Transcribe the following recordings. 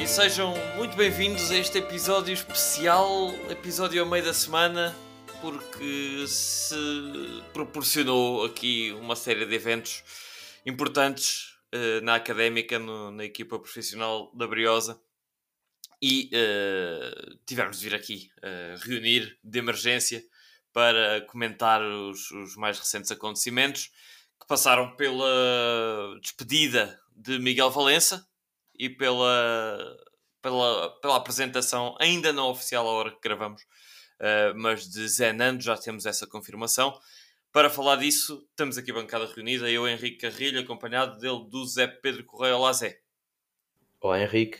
e sejam muito bem-vindos a este episódio especial, episódio ao meio da semana, porque se proporcionou aqui uma série de eventos importantes uh, na académica, no, na equipa profissional da Briosa, e uh, tivemos de vir aqui uh, reunir de emergência para comentar os, os mais recentes acontecimentos que passaram pela despedida de Miguel Valença e pela, pela, pela apresentação, ainda não oficial à hora que gravamos, uh, mas de Zé Nando, já temos essa confirmação. Para falar disso, estamos aqui bancada reunida, eu, Henrique Carrilho, acompanhado dele do Zé Pedro Correia. Olá, Zé. Olá, Henrique.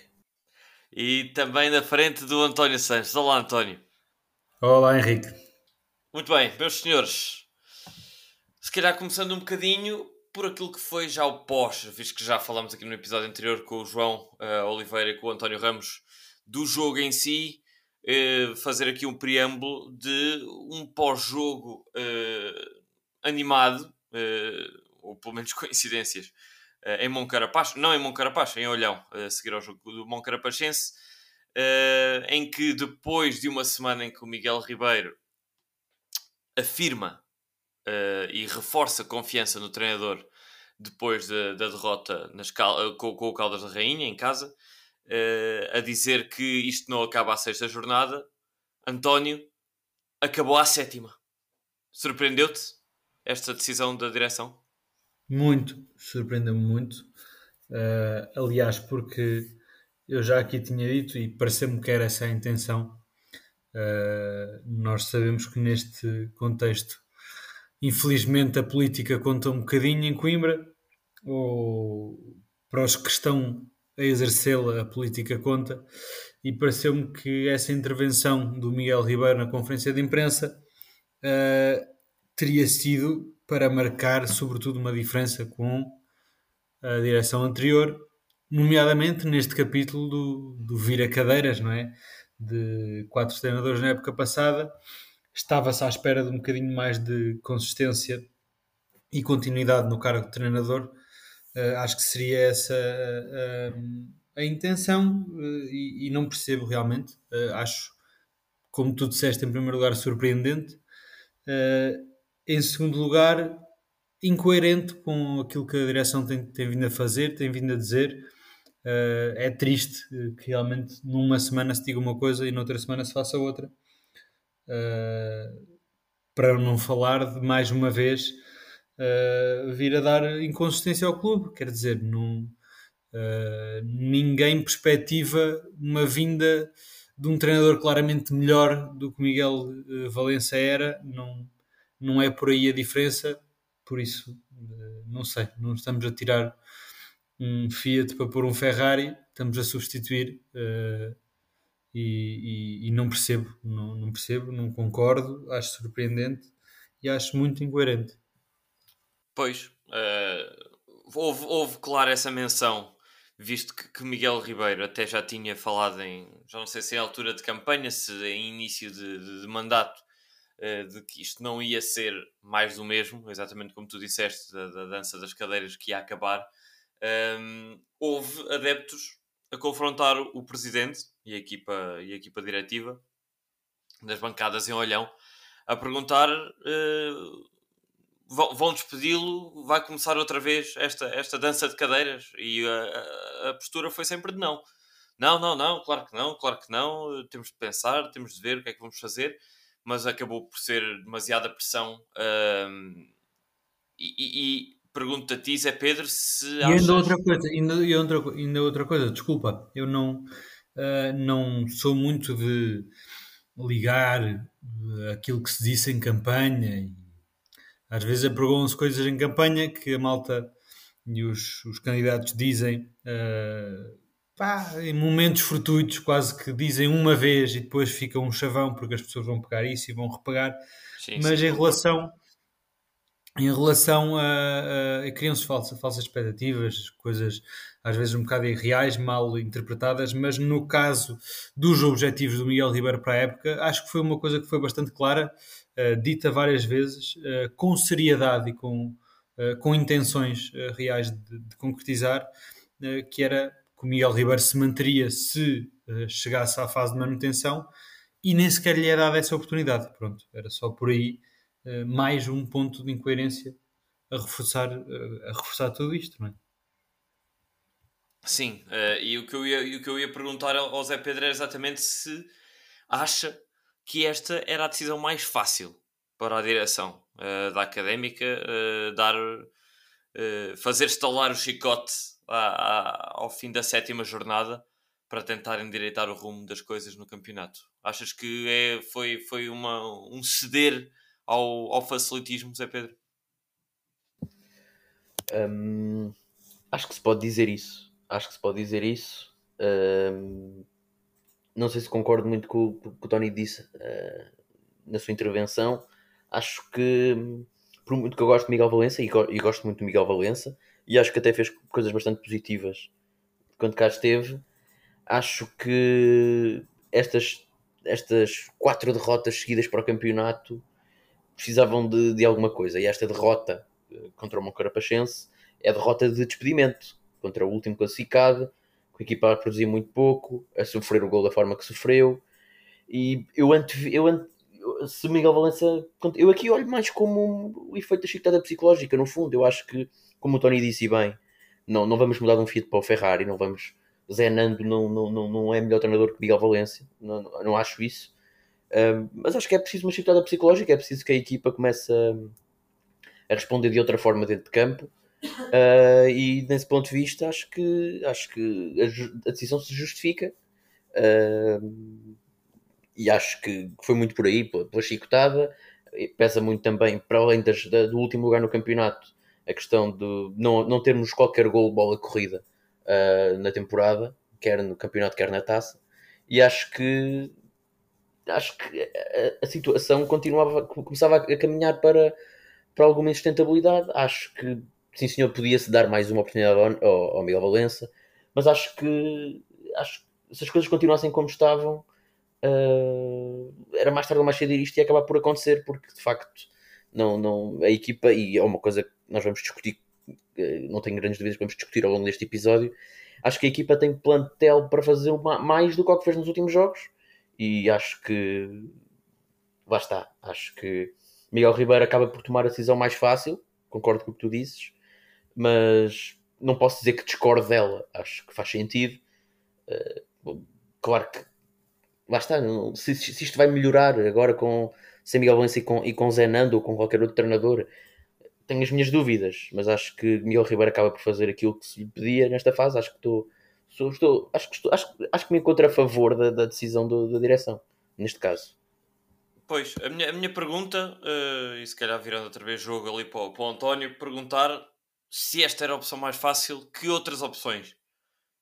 E também na frente do António Sanches. Olá, António. Olá, Henrique. Muito bem, meus senhores. Se calhar começando um bocadinho por aquilo que foi já o pós, visto que já falámos aqui no episódio anterior com o João uh, Oliveira e com o António Ramos do jogo em si, uh, fazer aqui um preâmbulo de um pós-jogo uh, animado, ou pelo menos coincidências, em Moncarapaz, não em Moncarapaz, em Olhão, a seguir ao jogo do Moncarapachense, em que depois de uma semana em que o Miguel Ribeiro afirma uh, e reforça confiança no treinador depois da, da derrota nas cal com, com, o Caldas da Rainha em casa, uh, a dizer que isto não acaba à sexta jornada. António, acabou à sétima. Surpreendeu-te esta decisão da direção? Muito, surpreendeu-me muito. Uh, aliás, porque eu já aqui tinha dito e pareceu-me que era essa a intenção. Uh, nós sabemos que neste contexto Infelizmente a política conta um bocadinho em Coimbra, ou para os que estão a exercê-la, a política conta, e pareceu-me que essa intervenção do Miguel Ribeiro na conferência de imprensa uh, teria sido para marcar, sobretudo, uma diferença com a direção anterior, nomeadamente neste capítulo do, do vira cadeiras, não é? De quatro treinadores na época passada estava-se à espera de um bocadinho mais de consistência e continuidade no cargo de treinador. Uh, acho que seria essa uh, a intenção uh, e, e, não percebo realmente. acho, como tu disseste, em primeiro lugar, surpreendente. em segundo lugar, incoerente com aquilo que a direção tem, tem vindo a fazer, tem vindo a dizer. é triste que realmente numa semana se diga uma coisa e noutra semana se faça outra. Uh, para não falar de mais uma vez uh, vir a dar inconsistência ao clube. Quer dizer, não, uh, ninguém perspectiva uma vinda de um treinador claramente melhor do que Miguel Valença era. Não, não é por aí a diferença. Por isso, não sei, não estamos a tirar um Fiat para pôr um Ferrari, estamos a substituir e, e, e, não percebo, não, não, percebo, não concordo, acho surpreendente e acho muito incoerente. Pois, uh, houve, houve, claro, essa menção, visto que, que, Miguel Ribeiro até já tinha falado em, já não sei se é altura de campanha, se em início de, de, de mandato, uh, de que isto não ia ser mais do mesmo, exatamente como tu disseste, da, da dança das cadeiras que ia acabar. Um, ehm, houve adeptos a confrontar o presidente e a equipa, e a equipa diretiva das bancadas em Olhão a perguntar uh, vão despedi-lo, vai começar outra vez esta, esta dança de cadeiras e a, a, postura foi sempre de não. Não, não, não, claro que não, claro que não, temos de pensar, temos de ver o que é que vamos fazer, mas acabou por ser demasiada pressão uh, e, e, pergunto a ti, Zé Pedro, se e ainda outra coisa, ainda, ainda, ainda outra coisa, desculpa, eu não, uh, não sou muito de ligar aquilo que se disse em campanha às vezes apregam-se coisas em campanha que a malta e os, os candidatos dizem uh, pá, em momentos fortuitos, quase que dizem uma vez e depois fica um chavão porque as pessoas vão pegar isso e vão repegar. Sim, mas sim, em relação em relação a, a criam-se falsas, expectativas, coisas às vezes um bocado irreais, mal interpretadas, mas no caso dos objetivos do Miguel Ribeiro para a época, acho que foi uma coisa que foi bastante clara, uh, dita várias vezes, uh, com seriedade e com, uh, com intenções reais de, de concretizar, que era que o Miguel Ribeiro se manteria se chegasse à fase de manutenção e nem sequer lhe é dada essa oportunidade. Pronto, era só por aí mais um ponto de incoerência a reforçar, uh, a reforçar tudo isto, não é? Sim, e, o que eu ia, o que eu ia perguntar ao Zé Pedro era exatamente se acha que esta era a decisão mais fácil para a direção da académica dar, fazer estalar o chicote ao fim da sétima jornada para tentar endireitar o rumo das coisas no campeonato. Achas que é, foi, foi uma, um ceder ao, ao facilitismo, Zé Pedro? Hum, acho que se pode dizer isso. Acho que se pode dizer isso. Hum, não sei se concordo muito com o que o Tony disse uh, na sua intervenção. Acho que, por muito que eu gosto de Miguel Valença, e, e gosto muito de Miguel Valença, e acho que até fez coisas bastante positivas quando cá esteve. Acho que estas, estas quatro derrotas seguidas para o campeonato precisavam de, de alguma coisa. E esta derrota eh, contra o Moncarapachense é derrota de despedimento contra o último classificado, com a equipa a produzir muito pouco, a sofrer o gol da forma que sofreu. E eu, ante, eu ante, se Miguel Valença. Eu aqui olho mais como o efeito da chicotada psicológica, no fundo. Eu acho que como o Tony disse bem, não, não vamos mudar de um Fiat para o Ferrari, não vamos. Zé Nando não, não, não, não é melhor treinador que Miguel Valência, não, não acho isso. Mas acho que é preciso uma chicotada psicológica, é preciso que a equipa comece a, a responder de outra forma dentro de campo. Uh, e nesse ponto de vista, acho que, acho que a, a decisão se justifica. Uh, e acho que foi muito por aí, pela, pela chicotada. Pesa muito também, para além das, da, do último lugar no campeonato, a questão de não, não termos qualquer gol bola corrida uh, na temporada, quer no campeonato, quer na taça, e acho que acho que a, a situação continuava, começava a caminhar para, para alguma insustentabilidade. Acho que sim senhor podia-se dar mais uma oportunidade ao, ao Miguel Valença, mas acho que acho se as coisas continuassem como estavam, uh, era mais tarde ou mais cedo isto ia acabar por acontecer, porque de facto não, não, a equipa, e é uma coisa que nós vamos discutir, não tenho grandes dúvidas que vamos discutir ao longo deste episódio. Acho que a equipa tem plantel para fazer uma, mais do que o que fez nos últimos jogos, e acho que lá está. Acho que Miguel Ribeiro acaba por tomar a decisão mais fácil, concordo com o que tu dizes, mas não posso dizer que discordo dela. Acho que faz sentido. Uh, claro que lá está, se, se, isto vai melhorar agora com sem Miguel Valença e com, e com Zé Nando ou com qualquer outro treinador, tenho as minhas dúvidas, mas acho que Miguel Ribeiro acaba por fazer aquilo que se lhe pedia nesta fase. Acho que estou, estou, estou acho, que estou acho, acho que me encontro a favor da, da decisão do, da direção, neste caso. Pois, a minha, a minha pergunta, uh, e se calhar virando outra vez jogo ali para, o, para o António, perguntar se esta era a opção mais fácil, que outras opções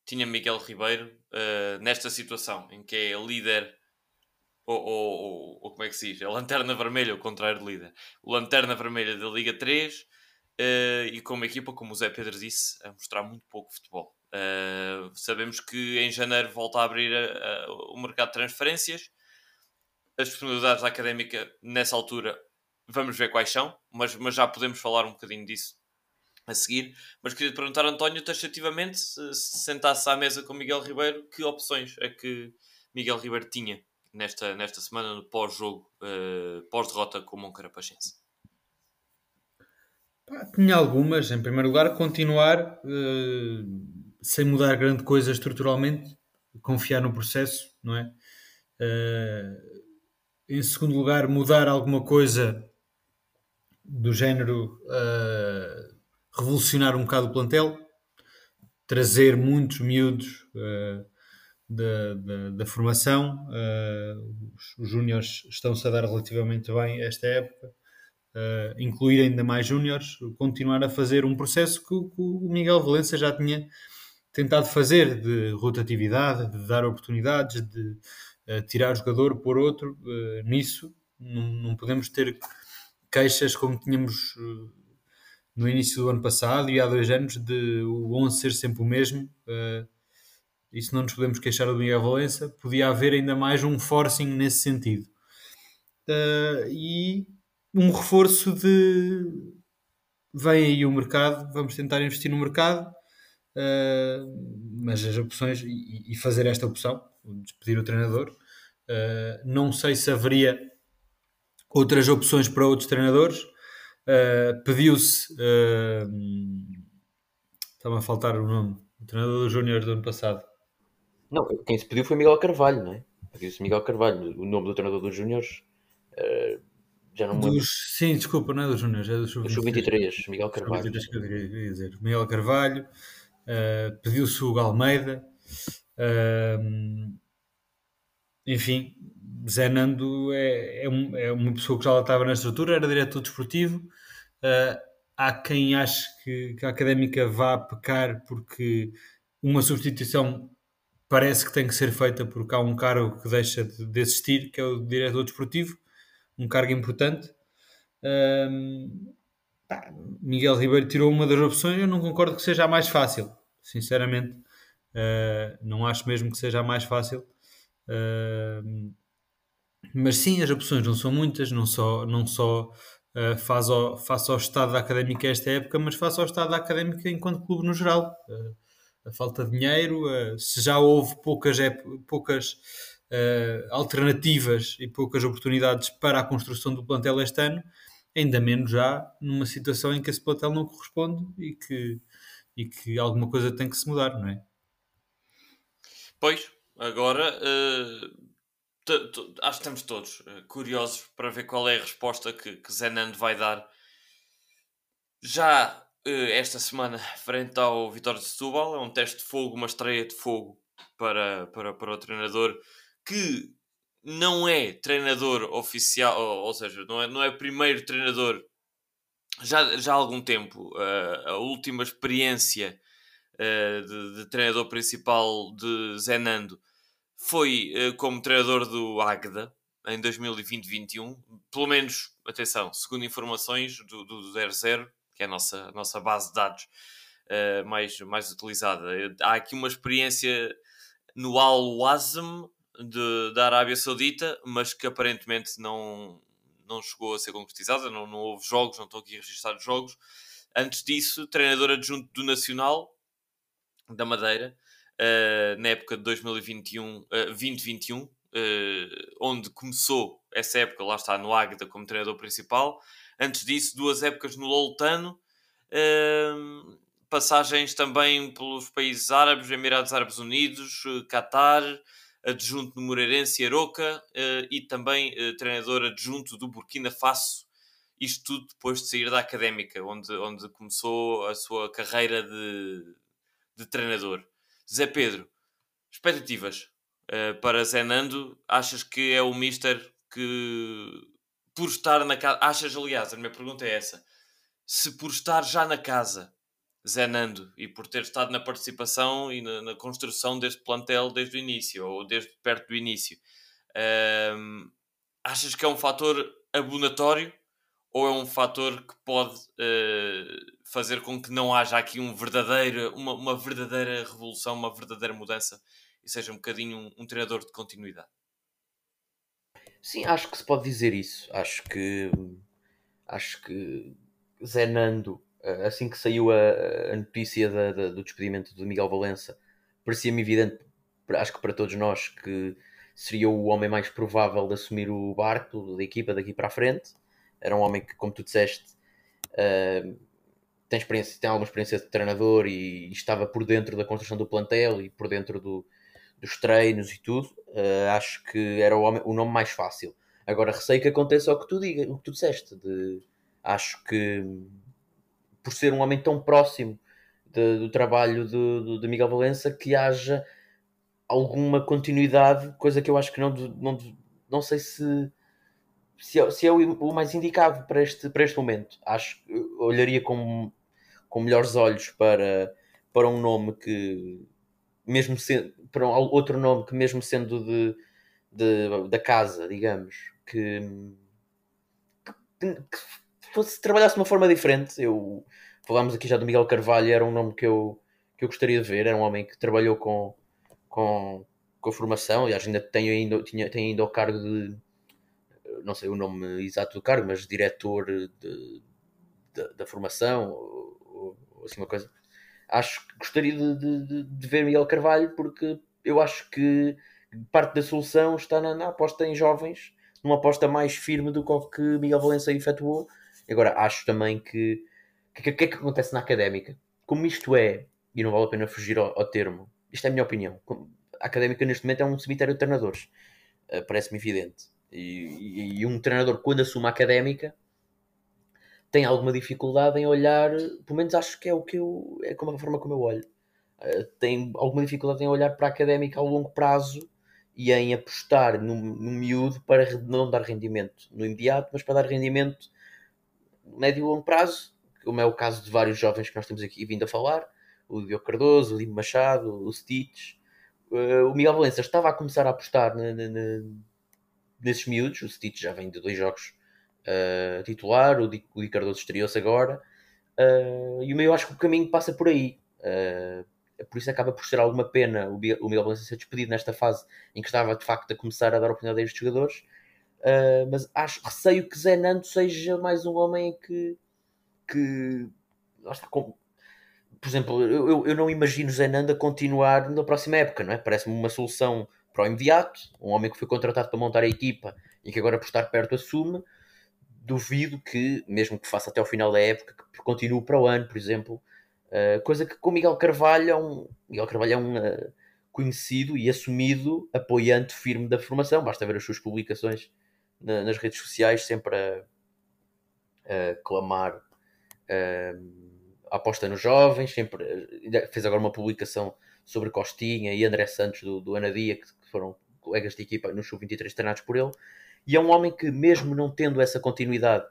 tinha Miguel Ribeiro uh, nesta situação, em que é líder ou, ou, ou, como é que se diz? A lanterna vermelha, o contrário de líder. Lanterna vermelha da Liga 3 uh, eh, e com uma equipa, como o Zé Pedro disse, a mostrar muito pouco futebol. Uh, sabemos que em janeiro volta a abrir a, a, o mercado de transferências. As disponibilidades da académica nessa altura vamos ver quais são, mas, mas já podemos falar um bocadinho disso a seguir. Mas queria te perguntar, António, taxativamente, se, se sentasse à mesa com Miguel Ribeiro, que opções é que Miguel Ribeiro tinha nesta, nesta semana no pós-jogo, uh, pós-derrota com o Moncarapachense? Tinha algumas. Em primeiro lugar, continuar uh, sem mudar grande coisa estruturalmente, confiar no processo, não é? Uh, em segundo lugar, mudar alguma coisa do género uh, revolucionar um bocado o plantel, trazer muitos miúdos uh, da, da, da formação. Os, os júniores estão-se a dar relativamente bem esta época. Incluir ainda mais júniores, continuar a fazer um processo que, que, o Miguel Valença já tinha tentado fazer de rotatividade, de dar oportunidades, de uh, tirar jogador por outro. nisso não, não, podemos ter queixas como tínhamos no início do ano passado e há dois anos de o 11 ser sempre o mesmo. Uh, isso não nos podemos queixar do Miguel Valença, podia haver ainda mais um forcing nesse sentido. Uh, e um reforço de vem aí o mercado, vamos tentar investir no mercado. Uh, mas as opções e, fazer esta opção, despedir o treinador. Uh, não sei se haveria outras opções para outros treinadores. Uh, Pediu-se. Estava a faltar o nome. O treinador do Júnior do ano passado. Não, quem se pediu foi Miguel Carvalho, não é? Pediu-se Miguel Carvalho, o nome do treinador dos Júniores. Já não dos, Sim, desculpa, não é dos Júniores, é do Sub-23. Sub Miguel Carvalho. Sub-23 que eu queria dizer. Miguel Carvalho. Uh, Pediu-se o Galmeida. Uh, enfim, Zé Nando é, é, um, é, uma pessoa que já lá estava na estrutura, era diretor desportivo. Uh, há quem ache que, que, a académica vá pecar porque uma substituição parece que tem que ser feita porque há um cargo que deixa de, de existir, que é o diretor desportivo, um cargo importante. Pá, Miguel Ribeiro tirou uma das opções, eu não concordo que seja a mais fácil, sinceramente. Uh, não acho mesmo que seja a mais fácil. Uh, mas sim, as opções não são muitas, não só, não só uh, faz ao, face ao estado da académica esta época, mas face ao estado da académica enquanto clube no geral. A falta de dinheiro, se já houve poucas, poucas alternativas e poucas oportunidades para a construção do plantel este ano, ainda menos já numa situação em que esse plantel não corresponde e que, e que alguma coisa tem que se mudar, não é? Pois, agora uh, acho que estamos todos curiosos para ver qual é a resposta que, que Zenando vai dar já eh, esta semana frente ao Vitória de Setúbal. É um teste de fogo, uma estreia de fogo para, para, para o treinador que não é treinador oficial, ou, ou seja, não é, não é primeiro treinador já, já há algum tempo. Uh, a última experiência uh, de, de, treinador principal de Zenando foi uh, como treinador do Águeda em 2020-21. Pelo menos, atenção, segundo informações do, do 00, que é a nossa, a nossa base de dados mais, mais utilizada. Há aqui uma experiência no Al-Wazm da Arábia Saudita, mas que aparentemente não, não chegou a ser concretizada, não, não houve jogos, não estou aqui registrados jogos. Antes disso, treinador adjunto do Nacional da Madeira, uh, na época de 2021, uh, 2021, uh, onde começou essa época, lá está, no Águeda como treinador principal, Antes disso, duas épocas no Loltano. Uh, passagens também pelos países árabes, Emirados Árabes Unidos, Qatar, adjunto no Moreirense Aroca uh, e também uh, treinador adjunto do Burkina Faso. Isto tudo depois de sair da académica, onde, onde começou a sua carreira de, de treinador. Zé Pedro, expectativas para Zé Nando? Achas que é o mister que por estar na casa. Achas, aliás, a minha pergunta é essa: se por estar já na casa, Zenando, e por ter estado na participação e na, na construção deste plantel desde o início, ou desde perto do início, hum, achas que é um fator abonatório ou é um fator que pode uh, fazer com que não haja aqui um verdadeiro, uma, uma verdadeira revolução, uma verdadeira mudança e seja um bocadinho um, um treinador de continuidade? Sim, acho que se pode dizer isso. Acho que acho que Zé Nando, eh, assim que saiu a, a notícia da, da, do despedimento de Miguel Valença, parecia-me evidente, acho que para todos nós, que seria o homem mais provável de assumir o barco da equipa daqui para a frente. Era um homem que, como tu disseste, uh, tem, experiência, tem alguma experiência de treinador e, e, estava por dentro da construção do plantel e por dentro do, dos treinos e tudo, uh, acho que era o, homem, o, nome mais fácil. Agora receio que aconteça o que tu diga, o que tu disseste. De, acho que por ser um homem tão próximo de, do trabalho de, de, Miguel Valença que haja alguma continuidade, coisa que eu acho que não, não, não sei se, se é, se é o, mais indicado para este, para este momento. Acho que olharia com, com melhores olhos para, para um nome que mesmo sendo para um, outro nome que mesmo sendo de, de da casa, digamos, que, que, que fosse trabalhasse de uma forma diferente. Eu falámos aqui já do Miguel Carvalho, era um nome que eu, que eu gostaria de ver, era um homem que trabalhou com, com, com a formação, aliás, ainda tem ainda, tinha, tem ainda o cargo de não sei o nome exato do cargo, mas diretor de, de, da formação, ou, ou assim uma coisa. acho que gostaria de, de, de, ver Miguel Carvalho porque eu acho que parte da solução está na, na, aposta em jovens, numa aposta mais firme do que o que Miguel Valença efetuou. Agora, acho também que o que, que, é que acontece na académica? Como isto é, e não vale a pena fugir ao, ao termo, isto é a minha opinião. A académica neste momento é um cemitério de treinadores, uh, parece-me evidente. E, e, e, um treinador, quando assume a académica, tem alguma dificuldade em olhar, pelo menos acho que é o que eu, é como a forma como eu olho. Uh, tem alguma dificuldade em olhar para a académica a longo prazo e em apostar no, no miúdo para não dar rendimento no imediato, mas para dar rendimento médio e longo prazo, como é o caso de vários jovens que nós temos aqui vindo a falar, o Diogo Cardoso, o Limo Machado, o Stitch. Uh, o Miguel Valença estava a começar a apostar nesses miúdos, o Stitch já vem de dois jogos uh, titular, o Di, o Di Cardoso estreou-se agora, uh, e o meu acho que o caminho passa por aí. Uh, por isso acaba por ser alguma pena o Miguel Valença ser despedido nesta fase em que estava de facto a começar a dar oportunidade a estes jogadores. Uh, mas acho, receio que Zé Nando seja mais um homem que, que está com, por exemplo, eu, eu não imagino Zé Nando a continuar na próxima época, não é? Parece-me uma solução para o imediato, um homem que foi contratado para montar a equipa e que agora por estar perto assume. Duvido que, mesmo que faça até o final da época, que continue para o ano, por exemplo, Uh, coisa que com Miguel Carvalho é um, Miguel Carvalho é um uh, conhecido e assumido apoiante firme da formação. Basta ver as suas publicações na, nas redes sociais, sempre a, a clamar uh, a aposta nos jovens. Sempre fez agora uma publicação sobre Costinha e André Santos do, do Anadia, que, que foram colegas de equipa no Sub-23 treinados por ele. E é um homem que, mesmo não tendo essa continuidade,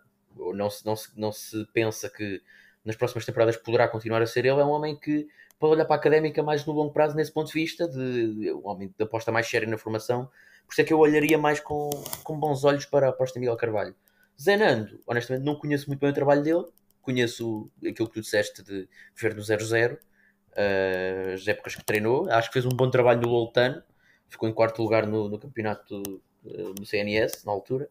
não se, não se, não se pensa que nas próximas temporadas poderá continuar a ser ele, é um homem que pode olhar para a académica mais no longo prazo nesse ponto de vista, de um homem de aposta mais séria na formação, por isso é que eu olharia mais com, com bons olhos para a aposta de Miguel Carvalho. Zenando, honestamente não conheço muito bem o trabalho dele, conheço aquilo que tu disseste de ver no 0-0, uh, as épocas que treinou, acho que fez um bom trabalho no Loltano, ficou em quarto lugar no, no campeonato uh, no CNS, na altura.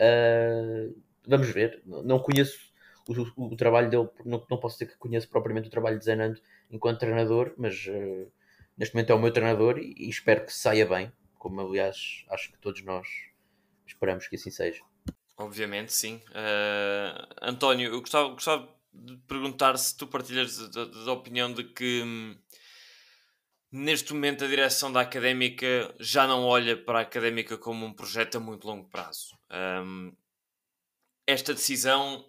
Uh, vamos ver, não conheço o, o trabalho dele, não, não posso dizer que conheço propriamente o trabalho de Zenando enquanto treinador, mas uh, neste momento é o meu treinador e, e, espero que saia bem, como aliás acho que todos nós esperamos que assim seja. Obviamente, sim. Uh, António, eu gostava, gostava de perguntar se tu partilhas da opinião de que hum, neste momento a direção da académica já não olha para a académica como um projeto a muito longo prazo. Um, esta decisão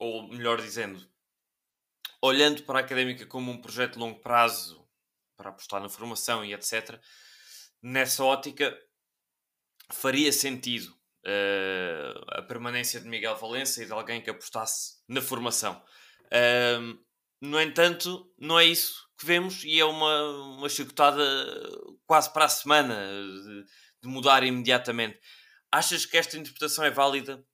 ou melhor dizendo, olhando para a académica como um projeto de longo prazo para apostar na formação e etc., nessa ótica faria sentido uh, a permanência de Miguel Valença e de alguém que apostasse na formação. Uh, no entanto, não é isso que vemos e é uma, uma chicotada quase para a semana de, de mudar imediatamente. Achas que esta interpretação é válida?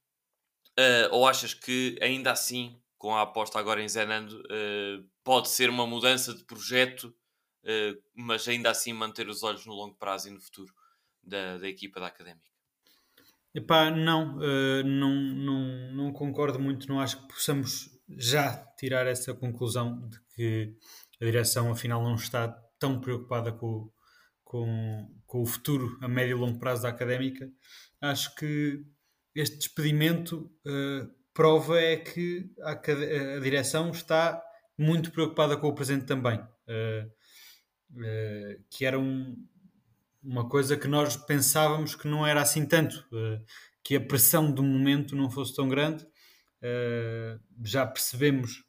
Uh, ou achas que ainda assim, com a aposta agora em Zenando, uh, pode ser uma mudança de projeto, uh, mas ainda assim manter os olhos no longo prazo e no futuro da, da equipa da Académica? Epá, não, não, não, não concordo muito, não acho que possamos já tirar essa conclusão de que a direção afinal não está tão preocupada com, com, com o futuro a médio e longo prazo da Académica. Acho que este despedimento uh, prova é que a, a, direção está muito preocupada com o presente também. Uh, uh, que era um, uma coisa que nós pensávamos que não era assim tanto, que a pressão do momento não fosse tão grande. já percebemos,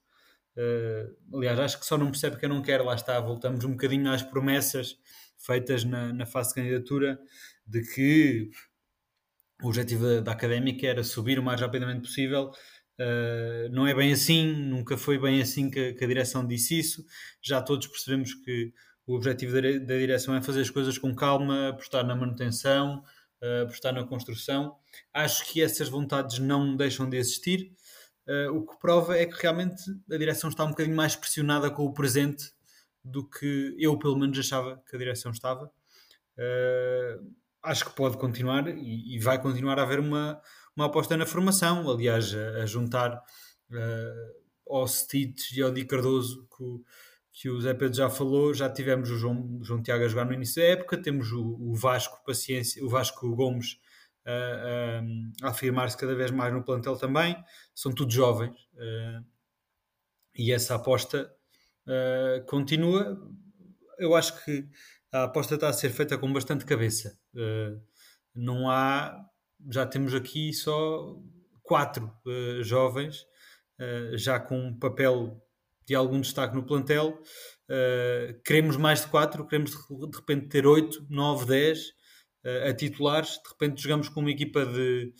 aliás, acho que só não percebe que eu não quero, lá está, voltamos um bocadinho às promessas feitas na, na fase de candidatura de que o objetivo da, da académica era subir o mais rapidamente possível. Uh, não é bem assim, nunca foi bem assim que, que, a direção disse isso. Já todos percebemos que o objetivo da, da direção é fazer as coisas com calma, apostar na manutenção, uh, apostar na construção. Acho que essas vontades não deixam de existir. Uh, o que prova é que realmente a direção está um bocadinho mais pressionada com o presente do que eu, pelo menos, achava que a direção estava. Uh, acho que pode continuar e, e, vai continuar a haver uma, uma aposta na formação. Aliás, a, a juntar uh, ao Stitch e ao Di Cardoso, que, que o Zé Pedro já falou, já tivemos o João, João Tiago a jogar no início da época, temos o, o Vasco Paciência, o Vasco Gomes a, a afirmar-se cada vez mais no plantel também, são todos jovens uh, e essa aposta uh, continua. Eu acho que a aposta está a ser feita com bastante cabeça. Uh, não há, já temos aqui só quatro jovens, já com um papel de algum destaque no plantel. Uh, queremos mais de 4, queremos de repente ter 8, 9, 10 uh, a titulares. De repente jogamos com uma equipa de,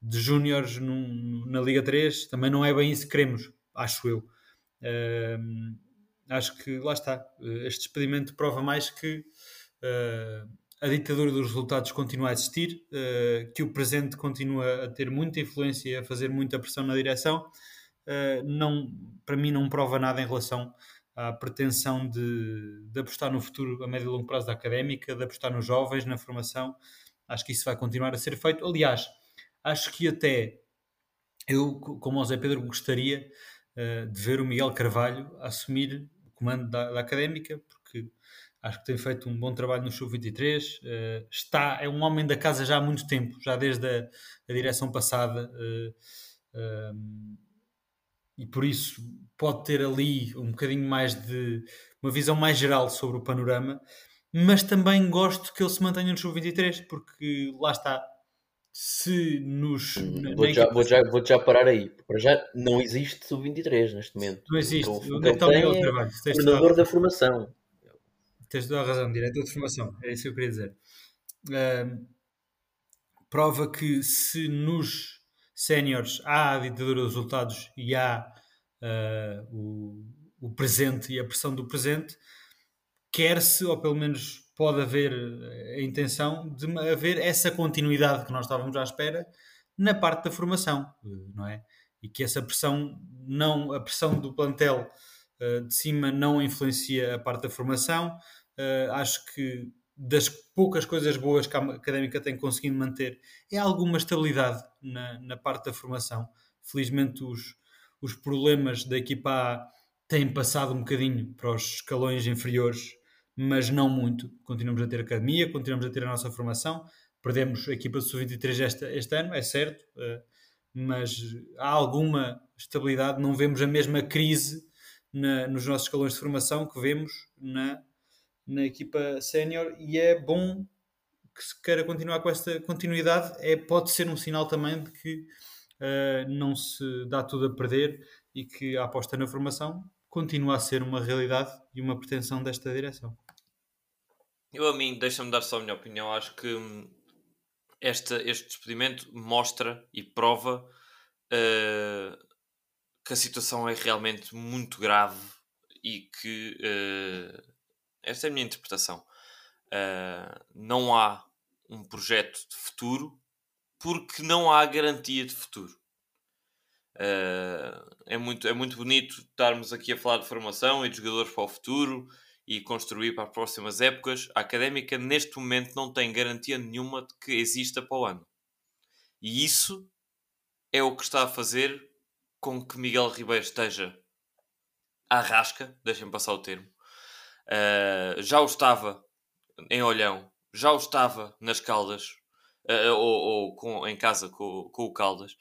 de júniores na Liga 3. Também não é bem isso que queremos, acho eu. Uh, acho que lá está. Este despedimento prova mais que uh, a ditadura dos resultados continua a existir, que o presente continua a ter muita influência e a fazer muita pressão na direção uh, não, para mim não prova nada em relação à pretensão de, de, apostar no futuro a médio e longo prazo da académica, de apostar nos jovens, na formação. Acho que isso vai continuar a ser feito. Aliás, acho que até eu, como o Zé Pedro, gostaria uh, de ver o Miguel Carvalho assumir comando da, da académica, porque acho que tem feito um bom trabalho no Sub-23. Uh, está, é um homem da casa já há muito tempo, já desde a, a direção passada. Uh, e por isso pode ter ali um bocadinho mais de uma visão mais geral sobre o panorama, mas também gosto que ele se mantenha no sub-23, porque lá está. Se nos. Vou, já, vou, já, vou já parar aí. Para já não existe sub-23 neste momento. Não existe. Então, Onde é está o Carvalho? Coordenador da formação. Tens toda a razão, diretor de formação. É isso que eu queria dizer. Uh, prova que se nos séniores há a ditadura dos resultados e há uh, o, o presente e a pressão do presente, quer-se, ou pelo menos pode haver a intenção de haver essa continuidade que nós estávamos à espera na parte da formação, não é? E que essa pressão não, a pressão do plantel uh, de cima não influencia a parte da formação. Uh, acho que das poucas coisas boas que a académica tem conseguido manter é alguma estabilidade na, na parte da formação. Felizmente, os, os problemas da equipa A têm passado um bocadinho para os escalões inferiores, mas não muito. Continuamos a ter academia, continuamos a ter a nossa formação. Perdemos a equipa de sub-23 este, este ano, é certo, eh, mas há alguma estabilidade. Não vemos a mesma crise na, nos nossos escalões de formação que vemos na na equipa sénior e é bom que se queira continuar com esta continuidade. É, pode ser um sinal também de que uh, não se dá tudo a perder e que a aposta na formação continua a ser uma realidade e uma pretensão desta direção. Eu, a mim, deixa-me dar só a minha opinião. Acho que hum, esta, este despedimento mostra e prova uh, que a situação é realmente muito grave e que uh, esta é a minha interpretação. Uh, não há um projeto de futuro porque não há garantia de futuro. Uh, é, muito, é muito bonito estarmos aqui a falar de formação e de jogadores para o futuro e construir para as próximas épocas. A académica, neste momento, não tem garantia nenhuma de que exista para o ano. E isso é o que está a fazer com que Miguel Ribeiro esteja à rasca, deixem passar o termo, Uh, já o estava em Olhão, já o estava nas Caldas, uh, ou, ou com, em casa com, com, o Caldas.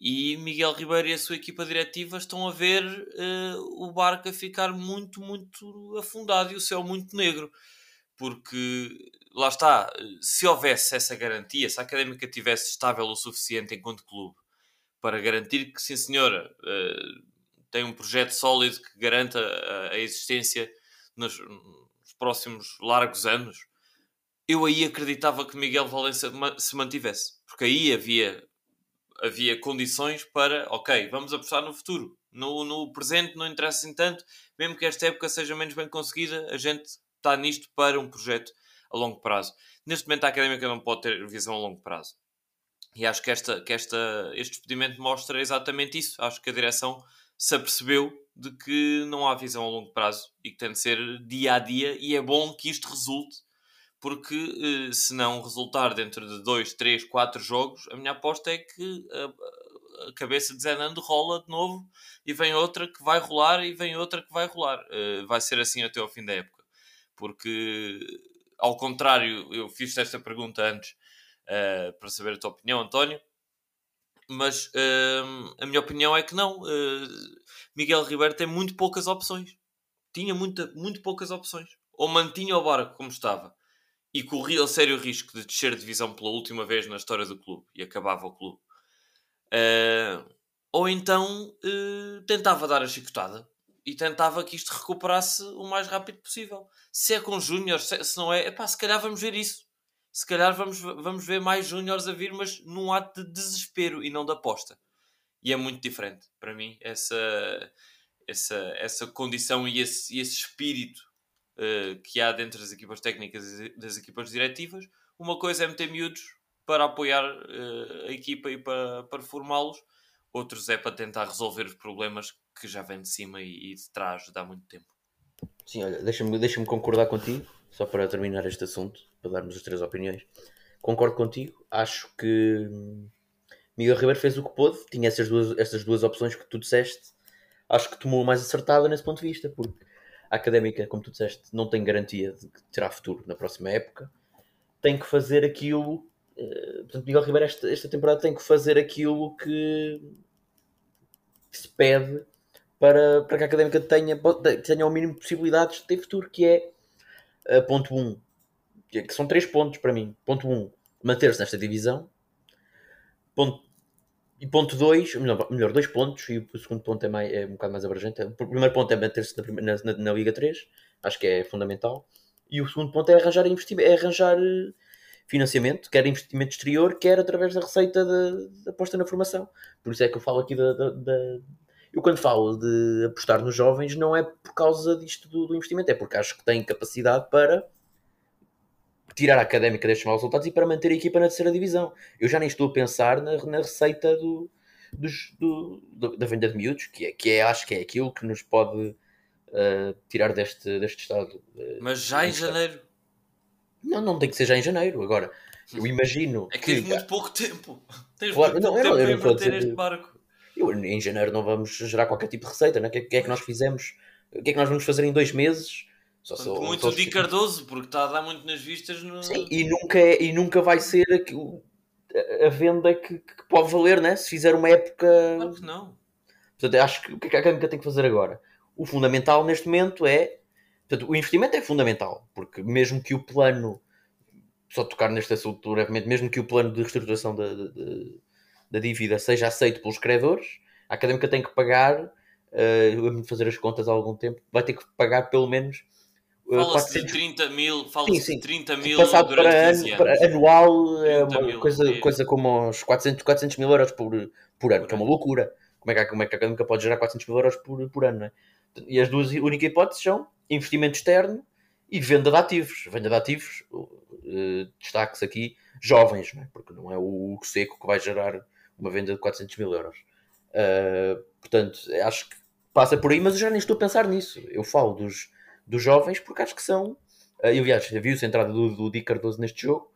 E Miguel Ribeiro e a sua equipa diretiva estão a ver uh, o barco a ficar muito, muito afundado e o céu muito negro. Porque, lá está, se houvesse essa garantia, se a Académica tivesse estável o suficiente enquanto clube para garantir que, sim senhora, tem um projeto sólido que garanta a, a existência nos, nos próximos largos anos, eu aí acreditava que Miguel Valença se mantivesse, porque aí havia, havia condições para, ok, vamos apostar no futuro. No, no presente não interessa assim tanto, mesmo que esta época seja menos bem conseguida, a gente está nisto para um projeto a longo prazo. Neste momento a académica não pode ter visão a longo prazo. E acho que, esta, que esta, este despedimento mostra exatamente isso. Acho que a direção se apercebeu de que não há visão a longo prazo e que tem de ser dia a dia e é bom que isto resulte porque eh, se não resultar dentro de dois, três, quatro jogos, a minha aposta é que a cabeça de Zenando rola de novo e vem outra que vai rolar e vem outra que vai rolar. Uh, vai ser assim até ao fim da época. Porque, ao contrário, eu fiz esta pergunta antes uh, para saber a tua opinião, António, mas uh, a minha opinião é que não. Miguel Ribeiro tem muito poucas opções. Tinha muita, muito poucas opções. Ou mantinha o barco como estava e corria o sério risco de descer de divisão pela última vez na história do clube e acabava o clube. Uh, ou então uh, tentava dar a chicotada e tentava que isto recuperasse o mais rápido possível. Se é com Júniors, se, se, não é, epá, se calhar vamos ver isso. Se calhar vamos, vamos ver mais Júniors a vir, mas num ato de desespero e não de aposta. E é muito diferente para mim essa, essa, essa condição e esse, esse espírito uh, que há dentro das equipas técnicas e das equipas diretivas. Uma coisa é meter miúdos para apoiar uh, a equipa e para, para formá-los, outros é para tentar resolver os problemas que já vêm de cima e, e de trás de há muito tempo. Sim, olha, deixa-me deixa concordar contigo, só para terminar este assunto, para darmos as três opiniões. Concordo contigo, acho que Miguel Ribeiro fez o que pôde, tinha essas duas, essas duas opções que tu disseste, acho que tomou mais acertada nesse ponto de vista, porque a académica, como tu disseste, não tem garantia de que terá futuro na próxima época, tem que fazer aquilo. Uh, portanto, Miguel Ribeiro, esta, esta temporada, tem que fazer aquilo que, se pede para, para que a académica tenha, tenha o mínimo de possibilidades de ter futuro, que é uh, ponto 1, um, que são três pontos para mim. Ponto 1, um, manter-se nesta divisão. Ponto e ponto 2, melhor, melhor, dois pontos, e o segundo ponto é, mais, é um bocado mais abrangente. O primeiro ponto é manter-se na, na, na, Liga 3, acho que é fundamental. E o segundo ponto é arranjar, investimento, é arranjar eh, financiamento, quer investimento exterior, quer através da receita da aposta na formação. Por isso é que eu falo aqui da, da, da, Eu quando falo de apostar nos jovens, não é por causa disto do, do investimento, é porque acho que tem capacidade para tirar a académica destes maus resultados e para manter a equipa na terceira divisão. Eu já nem estou a pensar na, na receita do, dos, do, da venda de miúdos, que é, que é, acho que é aquilo que nos pode uh, tirar deste, deste estado. Uh, Mas já em janeiro? Não, não tem que ser já em janeiro. Agora, eu imagino. É que tens muito pouco tempo. Tens claro, muito pouco não, tempo para inverter este barco. Eu, em janeiro não vamos gerar qualquer tipo de receita, né? O que, que é que nós fizemos? O que é que nós vamos fazer em dois meses? Só sou, muito só Di Cardoso, porque está a dar muito nas vistas. No... Sim, e nunca, é, e nunca vai ser a, a venda que, que, pode valer, né? Se fizer uma época. Claro que não. Portanto, acho que o que a Académica tem que fazer agora? O fundamental neste momento é. Portanto, o investimento é fundamental, porque mesmo que o plano. Só tocar neste assunto brevemente, mesmo que o plano de reestruturação da, da, da dívida seja aceito pelos credores, a Académica tem que pagar. Uh, fazer as contas há algum tempo, vai ter que pagar pelo menos Fala-se de 30 mil, fala-se de 30 mil Passado durante para, ano, para anual, é uma coisa, coisa como uns 400, 400 mil euros por, por ano, por que é uma loucura. Como é que, como é que a Académica pode gerar 400 mil euros por, por ano, não é? E as duas únicas hipóteses são investimento externo e venda de ativos. Venda de ativos, uh, destaque-se aqui, jovens, não é? porque não é o seco que vai gerar uma venda de 400 mil euros. Uh, portanto, acho que passa por aí, mas eu já nem estou a pensar nisso. Eu falo dos dos jovens, porque acho que são. Eh, e aliás, viu-se a entrada do, do Di Cardoso neste jogo,